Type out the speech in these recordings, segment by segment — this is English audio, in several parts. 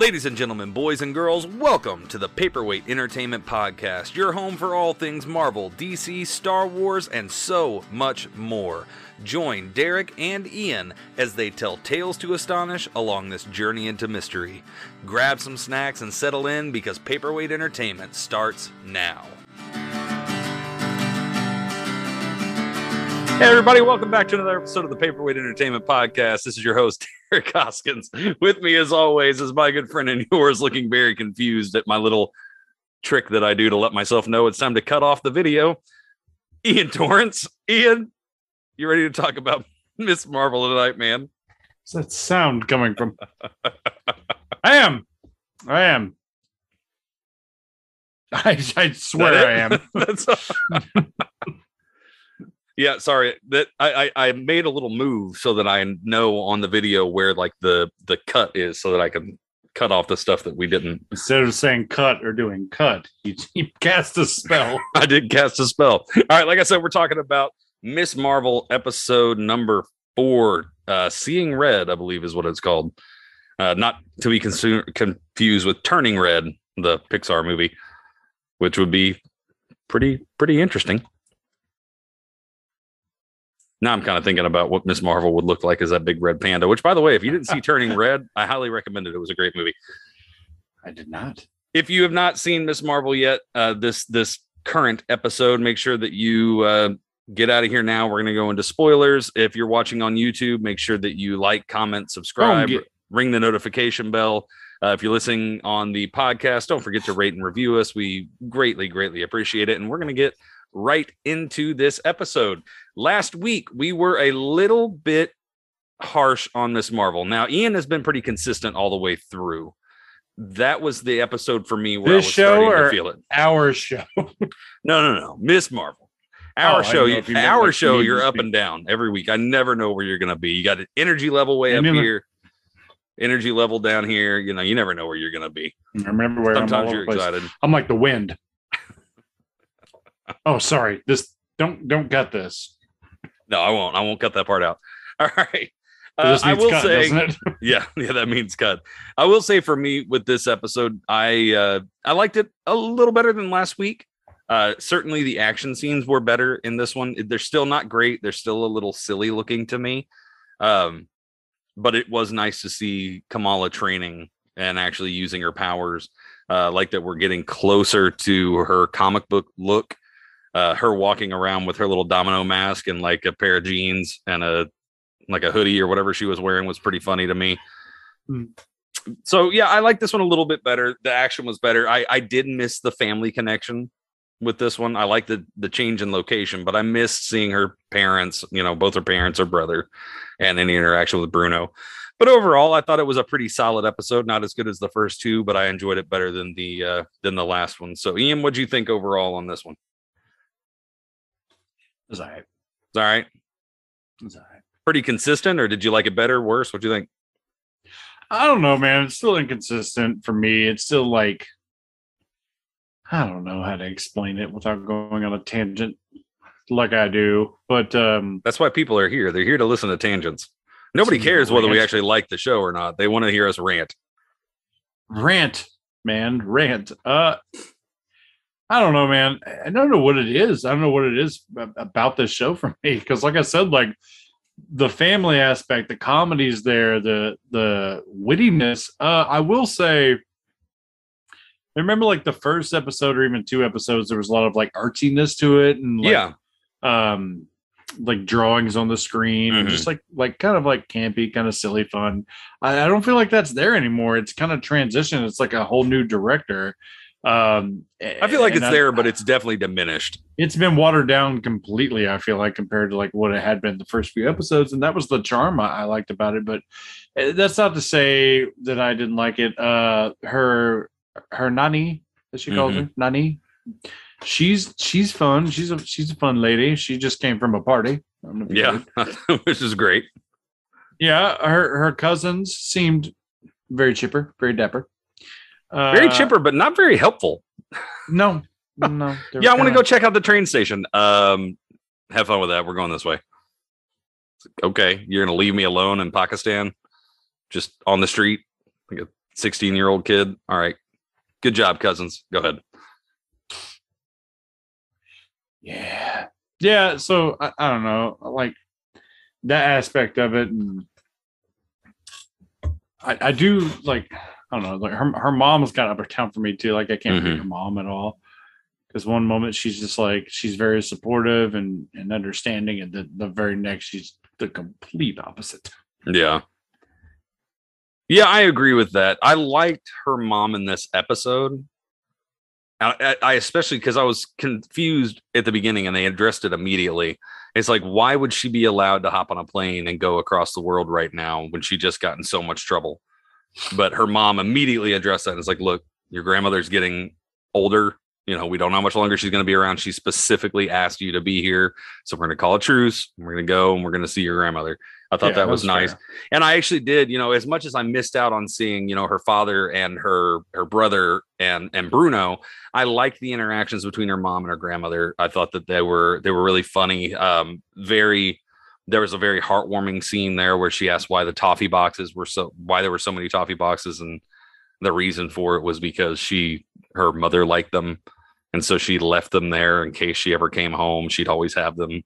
Ladies and gentlemen, boys and girls, welcome to the Paperweight Entertainment Podcast, your home for all things Marvel, DC, Star Wars, and so much more. Join Derek and Ian as they tell tales to astonish along this journey into mystery. Grab some snacks and settle in because Paperweight Entertainment starts now. Hey, everybody, welcome back to another episode of the Paperweight Entertainment Podcast. This is your host, Derek Hoskins. With me, as always, is my good friend and yours, looking very confused at my little trick that I do to let myself know it's time to cut off the video. Ian Torrance. Ian, you ready to talk about Miss Marvel tonight, man? What's that sound coming from? I am. I am. I, I swear I am. That's yeah, sorry. That I, I I made a little move so that I know on the video where like the the cut is, so that I can cut off the stuff that we didn't. Instead of saying cut or doing cut, you, you cast a spell. I did cast a spell. All right, like I said, we're talking about Miss Marvel episode number four, uh, Seeing Red, I believe is what it's called. Uh, not to be confused with Turning Red, the Pixar movie, which would be pretty pretty interesting. Now I'm kind of thinking about what Miss Marvel would look like as that big red panda. Which, by the way, if you didn't see Turning Red, I highly recommend it. It was a great movie. I did not. If you have not seen Miss Marvel yet, uh, this this current episode, make sure that you uh, get out of here now. We're going to go into spoilers. If you're watching on YouTube, make sure that you like, comment, subscribe, get- ring the notification bell. Uh, if you're listening on the podcast, don't forget to rate and review us. We greatly, greatly appreciate it. And we're going to get right into this episode. Last week, we were a little bit harsh on Miss Marvel. Now, Ian has been pretty consistent all the way through. That was the episode for me where This I was show starting to feel it. Our show. No, no, no. Miss Marvel. Oh, Our I show, you, you our like show, you're up and down every week. I never know where you're going to be. You got an energy level way I up never- here, energy level down here. You know, you never know where you're going to be. I remember where I'm, Sometimes you're excited. I'm like the wind. Oh, sorry. This don't don't cut this. No, I won't. I won't cut that part out. All right. Uh, I will cut, say, yeah, yeah, that means cut. I will say for me with this episode, I uh, I liked it a little better than last week. Uh, certainly, the action scenes were better in this one. They're still not great. They're still a little silly looking to me. Um, but it was nice to see Kamala training and actually using her powers. Uh, like that, we're getting closer to her comic book look. Uh, her walking around with her little domino mask and like a pair of jeans and a like a hoodie or whatever she was wearing was pretty funny to me. Hmm. So yeah, I like this one a little bit better. The action was better. I I did miss the family connection with this one. I like the the change in location, but I missed seeing her parents, you know, both her parents or brother and any interaction with Bruno. But overall, I thought it was a pretty solid episode. Not as good as the first two, but I enjoyed it better than the uh than the last one. So Ian, what do you think overall on this one? It's all right. It's all right. It's all right. Pretty consistent, or did you like it better, worse? What do you think? I don't know, man. It's still inconsistent for me. It's still like I don't know how to explain it without going on a tangent like I do. But um That's why people are here. They're here to listen to tangents. Nobody cares whether we actually like the show or not. They want to hear us rant. rant, man, rant. Uh I don't know, man. I don't know what it is. I don't know what it is about this show for me. Because, like I said, like the family aspect, the comedy's there, the the wittiness. Uh, I will say, I remember like the first episode or even two episodes, there was a lot of like archiness to it, and like, yeah. um, like drawings on the screen, and Mhm. just like like kind of like campy, kind of silly fun. I, I don't feel like that's there anymore. It's kind of transition. It's like a whole new director. Um, I feel like it's I- there, but it's definitely diminished. it's been watered down completely. I feel like compared to like what it had been the first few episodes, and that was the charm I, I liked about it. But uh, that's not to say that I didn't like it. Uh, her her nanny as she calls her nanny. She's she's fun. She's a she's a fun lady. She just came from a party. I don't know if you Yeah. Which is great. yeah. Her her cousins seemed very chipper, very dapper. Uh, Very chipper, but not very helpful. No, no. Yeah, I want to go check out the train station. Um, have fun with that. We're going this way. Okay, you're gonna leave me alone in Pakistan, just on the street, like a 16 year old kid. All right. Good job, cousins. Go ahead. Yeah. Yeah. So I, I don't know. Like that aspect of it. And I, I do like, I don't know, like her, her mom's got up her town for me too. Like I can't Mhm. beat her mom at all. Because one moment she's just like, she's very supportive and, and understanding. And the, the very next, she's the complete opposite. Yeah. Yeah, I agree with that. I liked her mom in this episode. I, I- I especially because I was confused at the beginning and they addressed it immediately. It's like, why would she be allowed to hop on a plane and go across the world right now when she just got in so much trouble? But her mom immediately addressed that. It's like, look, your grandmother's getting older. You know, we don't know how much longer she's going to be around. She specifically asked you to be here. So we're going to call a truce. We're going to go and we're going to see your grandmother. I thought Yeah, that was nice fair. and I actually did, you know, as much as I missed out on seeing, you know, her father and her her brother and and Bruno, I liked the interactions between her mom and her grandmother. I thought that they were they were really funny. Um, very there was a very heartwarming scene there where she asked why the toffee boxes were so why there were so many toffee boxes and the reason for it was because she her mother liked them. And so she left them there in case she ever came home she'd always have them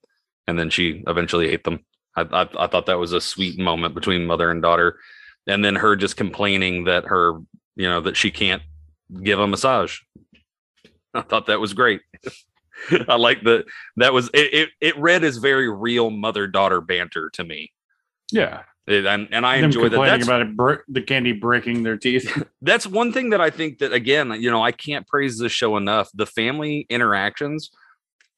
and then she eventually ate them. I, I, I thought that was a sweet moment between mother and daughter. And then her just complaining that her you know that she can't give a massage. I thought that was great i like that that was it, it it read as very real mother daughter banter to me. Yeah. It- and, and i Them enjoy that. complaining that's, about it, br- the candy breaking their teeth. that's one thing that i think that again you know i can't praise this show enough. The family interactions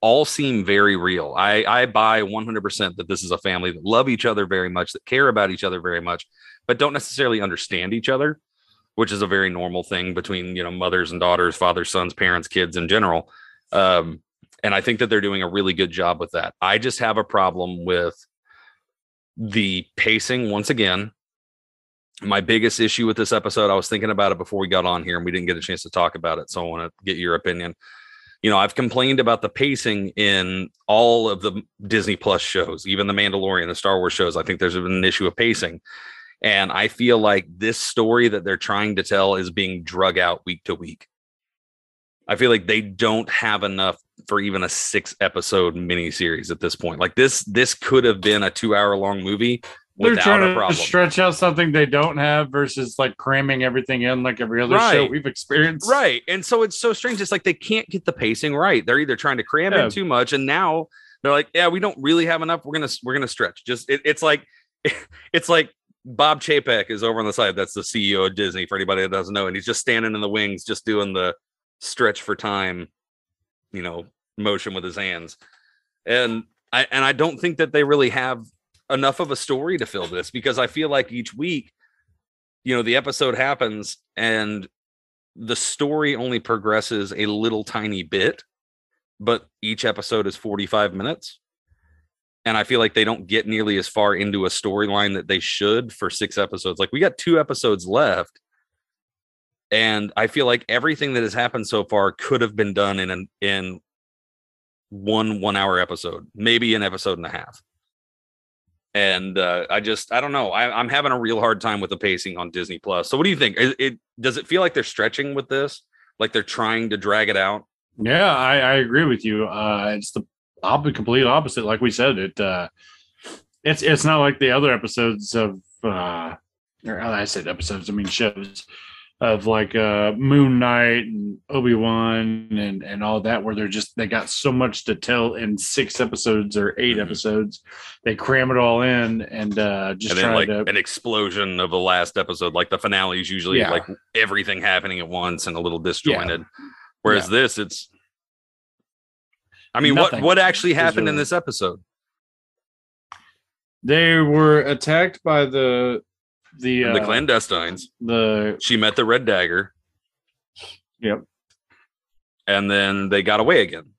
all seem very real. I i buy 100% that this is a family that love each other very much that care about each other very much but don't necessarily understand each other which is a very normal thing between you know mothers and daughters fathers sons parents kids in general. Um and i think that they're doing a really good job with that i just have a problem with the pacing once again my biggest issue with this episode, I was thinking about it before we got on here and we didn't get a chance to talk about it. So I want to get your opinion. You know, I've complained about the pacing in all of the Disney Plus shows, even the Mandalorian, the Star Wars shows. I think there's been an issue of pacing. And I feel like this story that they're trying to tell is being drug out week to week. I feel like they don't have enough for even a six episode miniseries at this point. Like this, this could have been a two hour long movie They're without trying a to problem. stretch out something they don't have versus like cramming everything in like every other show we've experienced. Right. And so it's so strange. It's like they can't get the pacing right. They're either trying to cram Yeah. in too much, and now they're like, yeah, we don't really have enough. We're gonna we're gonna stretch. Just it, it's like it's like Bob Chapek is over on the side. That's the CEO of Disney for anybody that doesn't know, and he's just standing in the wings, just doing the stretch for time, you know, motion with his hands. And I and I don't think that they really have enough of a story to fill this because I feel like each week, you know, the episode happens and the story only progresses a little tiny bit, but each episode is 45 minutes. And I feel like they don't get nearly as far into a storyline that they should for six episodes. Like we got two episodes left. And I feel like everything that has happened so far could have been done in an in one one hour episode, maybe an episode and a half. And uh, I just I don't know. I, I'm having a real hard time with the pacing on Disney Plus. So what do you think? Is it does it feel like they're stretching with this? Like they're trying to drag it out? Yeah, I, I agree with you. Uh, it's the op- complete opposite. Like we said, it uh, it's it's not like the other episodes of uh, or I said episodes. I mean shows of like uh, Moon Knight and Obi Wan and and all that, where they're just they got so much to tell in six episodes or 8 Mhm. episodes. They cram it all in and uh, just and then like to an explosion of the last episode. Like the finale is usually Yeah. like everything happening at once and a little disjointed. Whereas this, it's I mean, Nothing what what actually happened in this episode? they were attacked by the the uh, the clandestines. the She met the red dagger. Yep. And then they got away again.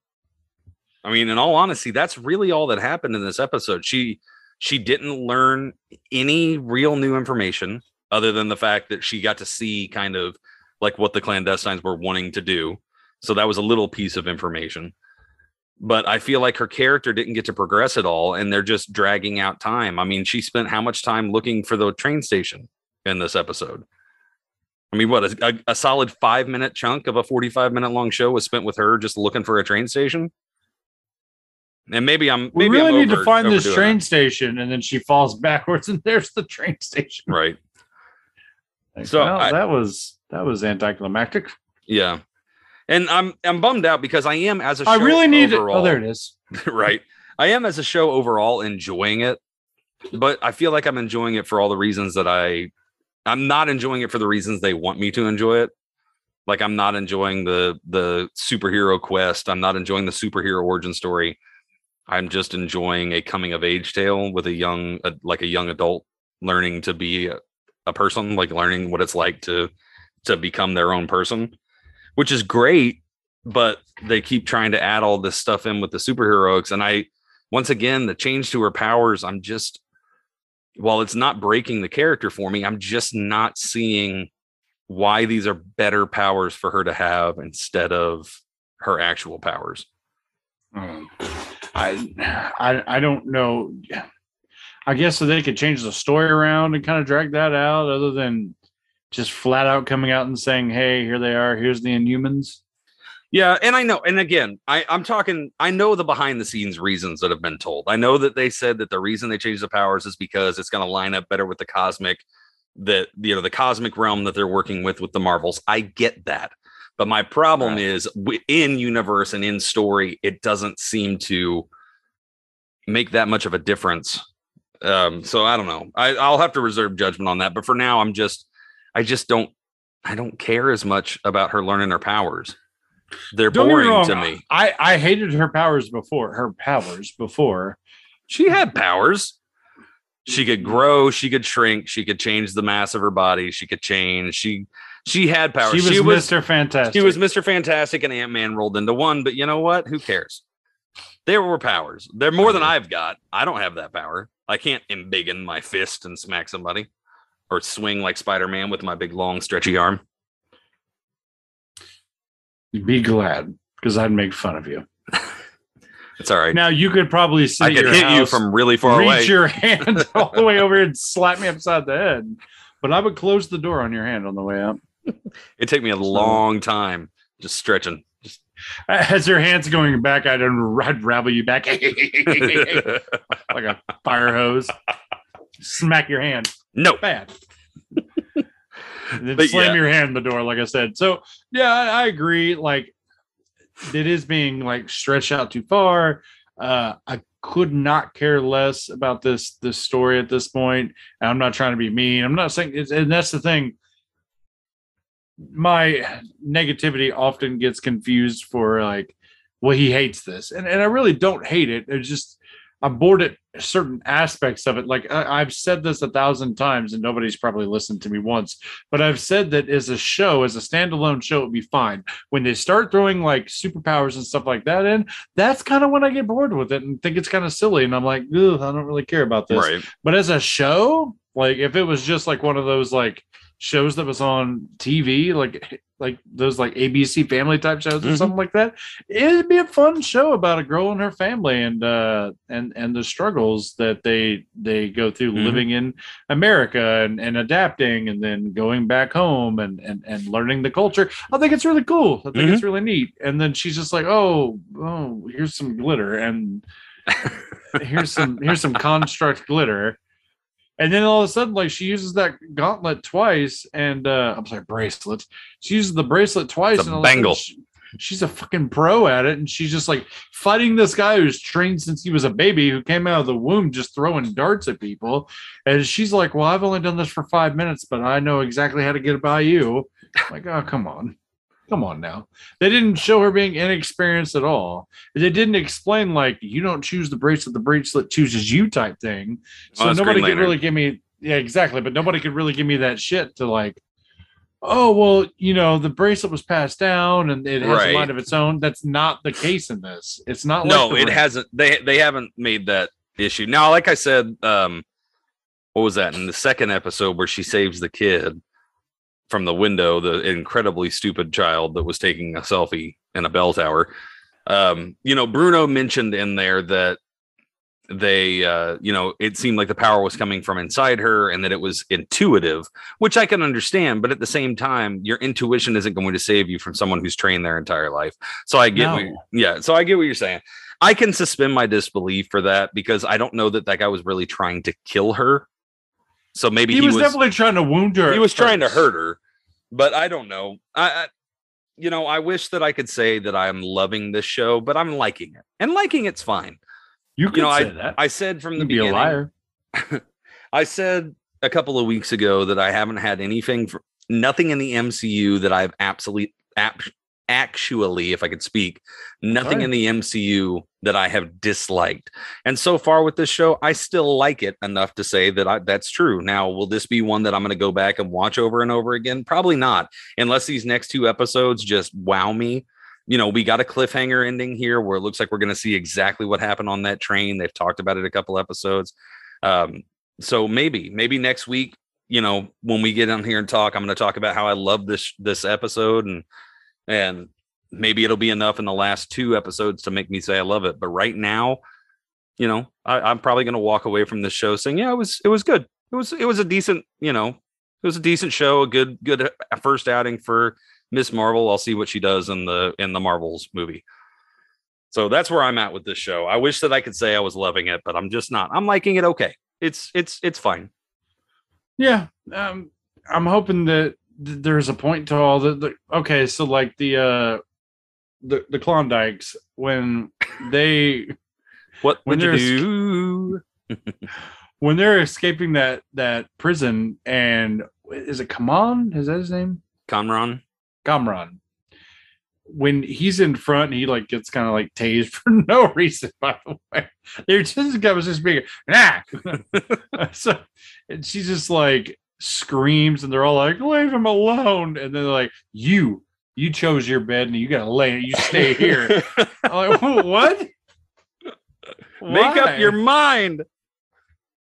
I mean, in all honesty, that's really all that happened in this episode. She she didn't learn any real new information other than the fact that she got to see kind of like what the clandestines were wanting to do. So that was a little piece of information. But I feel like her character didn't get to progress at all and they're just dragging out time. I mean, she spent how much time looking for the train station in this episode? I mean, what a, a solid five minute chunk of a 45 minute long show was spent with her just looking for a train station. And maybe I'm We really I'm need to find this train it. station, and then she falls backwards, and there's the train station. right? Like, So, well, I- that was that was anticlimactic. Yeah, and I'm I'm bummed out because I am as a show I really need. overall, Oh, there it is. right. I am as a show overall enjoying it, but I feel like I'm enjoying it for all the reasons that I I'm not enjoying it for the reasons they want me to enjoy it. Like I'm not enjoying the the superhero quest. I'm not enjoying the superhero origin story. I'm just enjoying a coming of age tale with a young uh, like a young adult learning to be a, a person, like learning what it's like to to become their own person, which is great but they keep trying to add all this stuff in with the superheroics and i once again the change to her powers i'm just while it's not breaking the character for me i'm just not seeing why these are better powers for her to have instead of her actual powers Um, I, I I don't know. I guess so they could change the story around and kind of drag that out, other than just flat out coming out and saying, "Hey, here they are. Here's the Inhumans." yeah and i know and again I, i'm talking i know the behind the scenes reasons that have been told i know that they said that the reason they changed the powers is because it's going to line up better with the cosmic that you know the cosmic realm that they're working with with the marvels i get that but my problem Right. is in universe and in story it doesn't seem to make that much of a difference um so i don't know I, i'll have to reserve judgment on that but for now i'm just i just don't i don't care as much about her learning her powers they're Don't get me boring wrong, to me I I hated her powers before. Her powers before. she had powers she could grow she could shrink she could change the mass of her body she could change she she had powers She was Mr. Fantastic. She was Mr. Fantastic and Ant Man rolled into one, but you know what? Who cares? There were powers. They're more than mm-hmm. I've got. I don't have that power. I can't embiggen my fist and smack somebody or swing like Spider Man with my big, long, stretchy arm. Be glad because I'd make fun of you. It's all right. Now you could probably sit I could hit you from really far reach away. Reach your hand all the way over here and slap me upside the head. But I would close the door on your hand on the way out. It'd take me a long time just stretching. Just As your hand's going back, I'd, I'd ravel you back like a fire hose. Smack your hand. No. Bad. Then But slam yeah. your hand in the door, like I said. So yeah, I, I agree. Like it is being like stretched out too far. Uh, I could not care less about this this story at this point. And I'm not trying to be mean. I'm not saying, it's, and that's the thing. My negativity often gets confused for like, well, he hates this, and and I really don't hate it. It's just I'm bored at certain aspects of it. Like I, I've said this a thousand times, and nobody's probably listened to me once. But I've said that as a show, as a standalone show, it'd be fine. When they start throwing like superpowers and stuff like that in, that's kind of when I get bored with it and think it's kind of silly. And I'm like, Ugh, I don't really care about this. Right. But as a show, like if it was just like one of those like shows that was on TV, like like those like ABC family type shows or Mhm. something like that, it'd be a fun show about a girl and her family and uh and and the struggles that they they go through Mhm. living in America and, and adapting and then going back home and and and learning the culture. I think it's really cool. I think it's really neat. And then she's just like, oh, oh, here's some glitter and here's some here's some construct glitter and then all of a sudden like she uses that gauntlet twice and uh i'm sorry bracelet. She uses the bracelet twice and all of a sudden bangle. she- she's a fucking pro at it. And she's just like fighting this guy who's trained since he was a baby who came out of the womb just throwing darts at people. And she's like well i've only done this for five minutes but i know exactly how to get by you. Like oh come on come on now. They didn't show her being inexperienced at all. They didn't explain like you don't choose the bracelet the bracelet chooses you type thing. So Oh, nobody could really give me yeah exactly but nobody could really give me that shit to like oh well you know the bracelet was passed down and it has Right. a mind of its own. That's not the case in this. It's not like no the it hasn't. They they haven't made that issue. Now like i said um what was that in the second episode where she saves the kid from the window the incredibly stupid child that was taking a selfie in a bell tower. Um you know bruno mentioned in there that they uh you know it seemed like the power was coming from inside her and that it was intuitive which i can understand but at the same time your intuition isn't going to save you from someone who's trained their entire life. So i get what, yeah so i get what you're saying. I can suspend my disbelief for that because i don't know that that guy was really trying to kill her so maybe he, was, definitely trying to wound her. he was trying to hurt her but i don't know I, I you know i wish that i could say that i'm loving this show but i'm liking it and liking it's fine You could know, say that. i said from the You'd be a beginning liar. I said a couple of weeks ago that I haven't had anything, for, nothing in the MCU that I've absolutely, ap- actually, if I could speak, nothing right. in the MCU that I have disliked. And so far with this show, I still like it enough to say that I, that's true. Now, will this be one that I'm going to go back and watch over and over again? Probably not, unless these next two episodes just wow me. You know, we got a cliffhanger ending here where it looks like we're going to see exactly what happened on that train. They've talked about it a couple episodes. Um, so maybe, maybe next week, you know, when we get on here and talk, I'm going to talk about how I love this this episode and and maybe it'll be enough in the last two episodes to make me say I love it. But right now, you know, I, I'm probably going to walk away from this show saying, yeah, it was it was good. It was it was a decent, you know, it was a decent show, a good good uh, first outing for Miss Marvel. I'll see what she does in the in the Marvels movie. So that's where I'm at with this show. I wish that I could say I was loving it, but I'm just not. I'm liking it okay. It's it's it's fine. Yeah, um, I'm hoping that th- there's a point to all the, the. Okay, so like the uh, the the Klondikes when they What When there's- do? when they're escaping that that prison and is it Kaman? Is that his name? Kamran? Kamran. When he's in front, he like gets kind of like tased for no reason. By the way, they're just guy was just being nah. so, and she just like screams, and they're all like, "Leave him alone!" And then they're like, "You, you chose your bed, and you gotta lay. You stay here." I'm like, what? Make up your mind.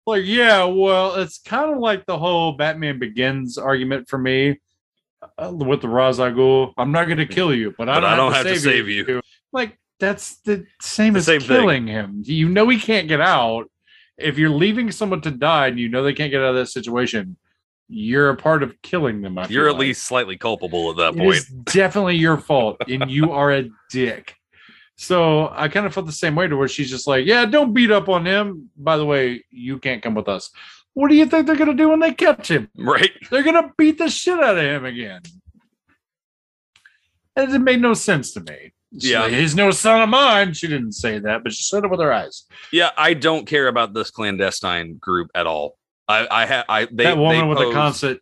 like yeah well it's kind of like the whole batman begins argument for me uh, with the Ra's al Ghul. i'm not going to kill you but, But I, I don't don't have, to save, you. like that's the same The as same thing. killing him you know he can't get out if you're leaving someone to die and you know they can't get out of that situation you're a part of killing them I You're at like. least slightly culpable at that It point. definitely your fault, and you are a dick. So I kind of felt the same way to where she's just like, "Yeah, don't beat up on him. By the way, you can't come with us." What do you think they're gonna do when they catch him? Right? They're gonna beat the shit out of him again. And it made no sense to me. She's Yeah. like, he's no son of mine. She didn't say that, but she said it with her eyes. Yeah, I don't care about this clandestine group at all. I I have I they that woman they with a constant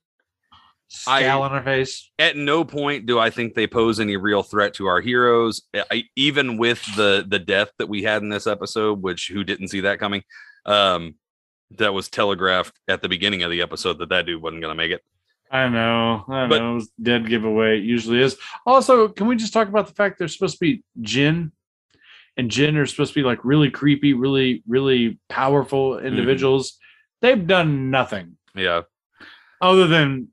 I- scowl on her face. at no point do I think they pose any real threat to our heroes. I, even with the the death that we had in this episode, which who didn't see that coming, um, that was telegraphed at the beginning of the episode that that dude wasn't going to make it. I know. I But- know. Dead giveaway. It usually is. Also, can we just talk about the fact they're supposed to be Djinn? And Djinn are supposed to be like really creepy, really, really powerful individuals. They've done nothing Yeah, other than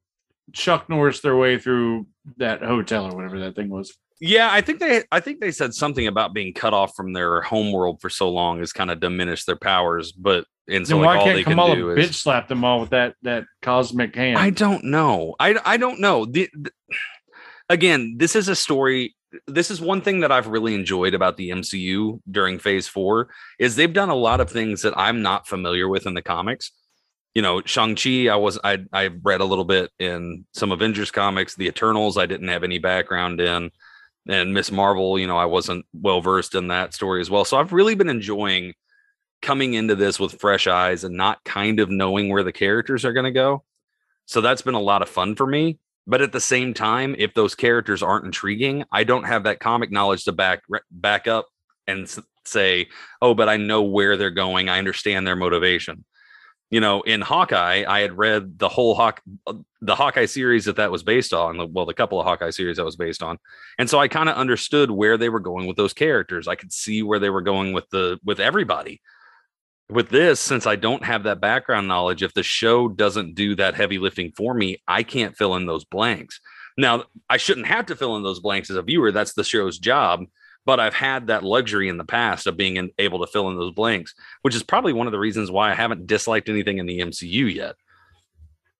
Chuck Norris their way through that hotel or whatever that thing was. yeah. I think they I think they said something about being cut off from their home world for so long has kind of diminished their powers. But and so then like why all can't they can Kamala do bitch is slap them all with that that cosmic hand? I don't know. I I don't know. The, the- again, this is a story. This is one thing that I've really enjoyed about the MCU during Phase Four is they've done a lot of things that I'm not familiar with in the comics. You know, Shang Chi. I was I I read a little bit in some Avengers comics. The Eternals. I didn't have any background in, and Miss Marvel. You know, I wasn't well versed in that story as well. So I've really been enjoying coming into this with fresh eyes and not kind of knowing where the characters are going to go. So that's been a lot of fun for me. But at the same time, if those characters aren't intriguing, I don't have that comic knowledge to back back up and say, "Oh, but I know where they're going. I understand their motivation." You know, in Hawkeye, I had read the whole Hawk the Hawkeye series that that was based on, well, the couple of Hawkeye series that was based on. And so I kind of understood where they were going with those characters. I could see where they were going with the with everybody with this, since I don't have that background knowledge, if the show doesn't do that heavy lifting for me, I can't fill in those blanks. Now, I shouldn't have to fill in those blanks as a viewer. That's the show's job. but I've had that luxury in the past of being in, able to fill in those blanks, which is probably one of the reasons why I haven't disliked anything in the MCU yet.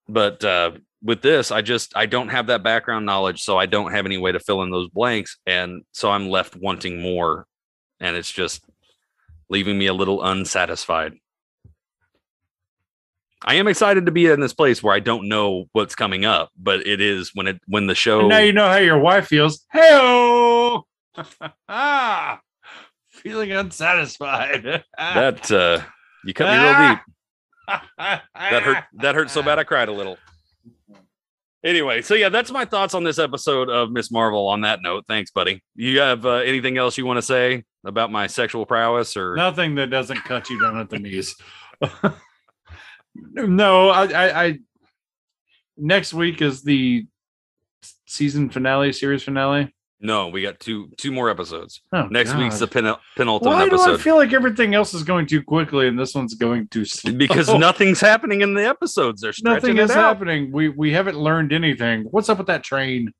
But uh, with this, I just I don't have that background knowledge, so I don't have any way to fill in those blanks, and so I'm left wanting more, and it's just leaving me a little unsatisfied. I am excited to be in this place where I don't know what's coming up, but it is when it when the show And now you know how your wife feels. Hey, ah, feeling unsatisfied. that uh you cut me real deep. That hurt that hurt so bad I cried a little. Anyway, so yeah, that's my thoughts on this episode of Miss Marvel. On that note, thanks, buddy. You have uh, anything else you want to say about my sexual prowess or Nothing that doesn't cut you down at the knees. no, I, I, I. Next week is the season finale, series finale. no? We got two two more episodes. Oh, Next week's the God. pen- penultimate Why do I feel like everything else is going too quickly and this one's going too slow? because nothing's happening in the episodes. They're stretching nothing is out. happening. We we haven't learned anything. What's up with that train?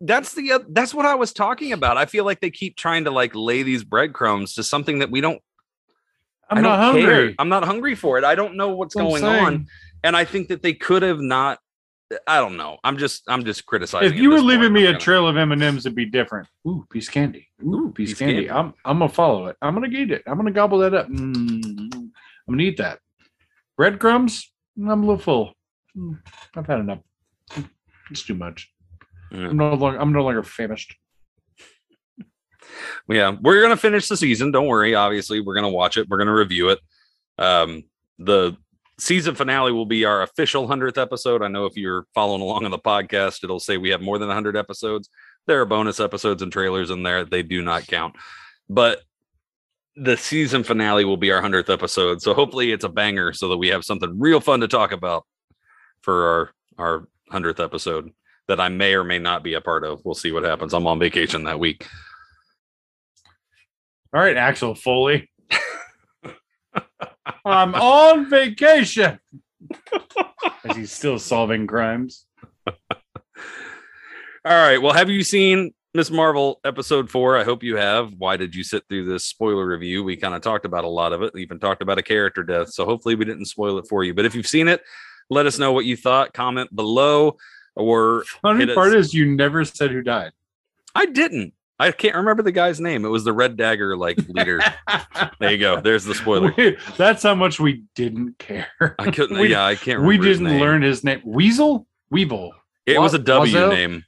That's the uh, that's what I was talking about. I feel like they keep trying to like lay these breadcrumbs to something that we don't. I'm I not don't care. hungry. I'm not hungry for it. I don't know what's That's what going I'm on, and I think that they could have not. I don't know. I'm just I'm just criticizing. If you were leaving point. me I'm a gonna- trail of M and M's, it'd be different. Ooh, piece of candy. Ooh, piece, piece of candy. candy. I'm I'm gonna follow it. I'm gonna eat it. I'm gonna gobble that up. Mm, I'm gonna eat that. Breadcrumbs. I'm a little full. Mm, I've had enough. It's too much. I'm no longer. I'm no longer famished. yeah we're gonna finish the season don't worry obviously we're gonna watch it we're gonna review it. Um the season finale will be our official 100th episode. I know if you're following along on the podcast it'll say we have more than 100 episodes. There are bonus episodes and trailers in there they do not count. But the season finale will be our 100th episode so hopefully it's a banger so that we have something real fun to talk about for our our 100th episode that i may or may not be a part of we'll see what happens i'm on vacation that week All right, Axel Foley. I'm on vacation. As he's still solving crimes. All right. Well, have you seen Miss Marvel episode four? I hope you have. Why did you sit through this spoiler review? We kind of talked about a lot of it, even talked about a character death. So hopefully we didn't spoil it for you. But if you've seen it, let us know what you thought. Comment below. Or Funny part is you never said who died. I didn't. I can't remember the guy's name. It was the Red Dagger like leader. there you go. There's the spoiler. We- that's how much we didn't care. I couldn't. we, yeah, I can't. we remember his didn't name. learn his name. Weasel? Weevil. It was a W Wazzo? name.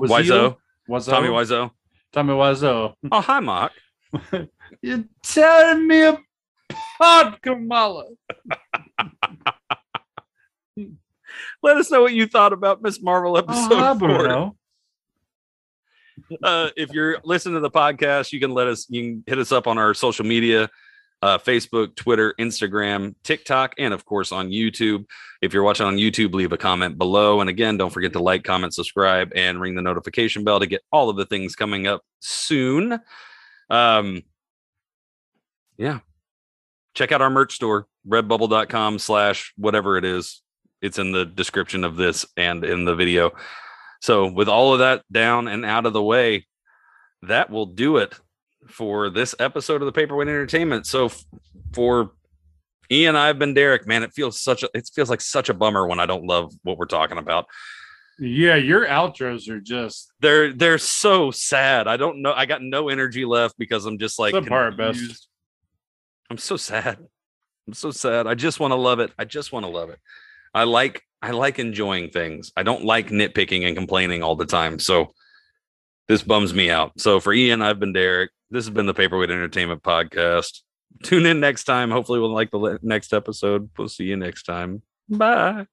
Wiseau? Tommy Wiseau. Tommy Wiseau. Oh, hi, Mark. You're tearing me apart, Kamala. Let us know what you thought about Miss Marvel episode hi, four. Uh, if you're listening to the podcast, you can let us, you can hit us up on our social media uh, Facebook, Twitter, Instagram, TikTok, and of course on YouTube. If you're watching on YouTube, leave a comment below. And again, don't forget to like, comment, subscribe, and ring the notification bell to get all of the things coming up soon. Um, yeah. Check out our merch store, redbubble.com slash whatever it is. It's in the description of this and in the video. So, with all of that down and out of the way, that will do it for this episode of the Paperweight Entertainment. So, f- for Ian, I've been Derek. Man, it feels such a it feels like such a bummer when I don't love what we're talking about. Yeah, your outros are just They're they're so sad. I don't know. I got no energy left because I'm just like Subpar at best. I'm so sad. I'm so sad. I just want to love it. I just want to love it. I like I like enjoying things. I don't like nitpicking and complaining all the time. So this bums me out. So for Ian, I've been Derek. This has been the Paperweight Entertainment Podcast. Tune in next time. Hopefully, we'll like the next episode. We'll see you next time. Bye.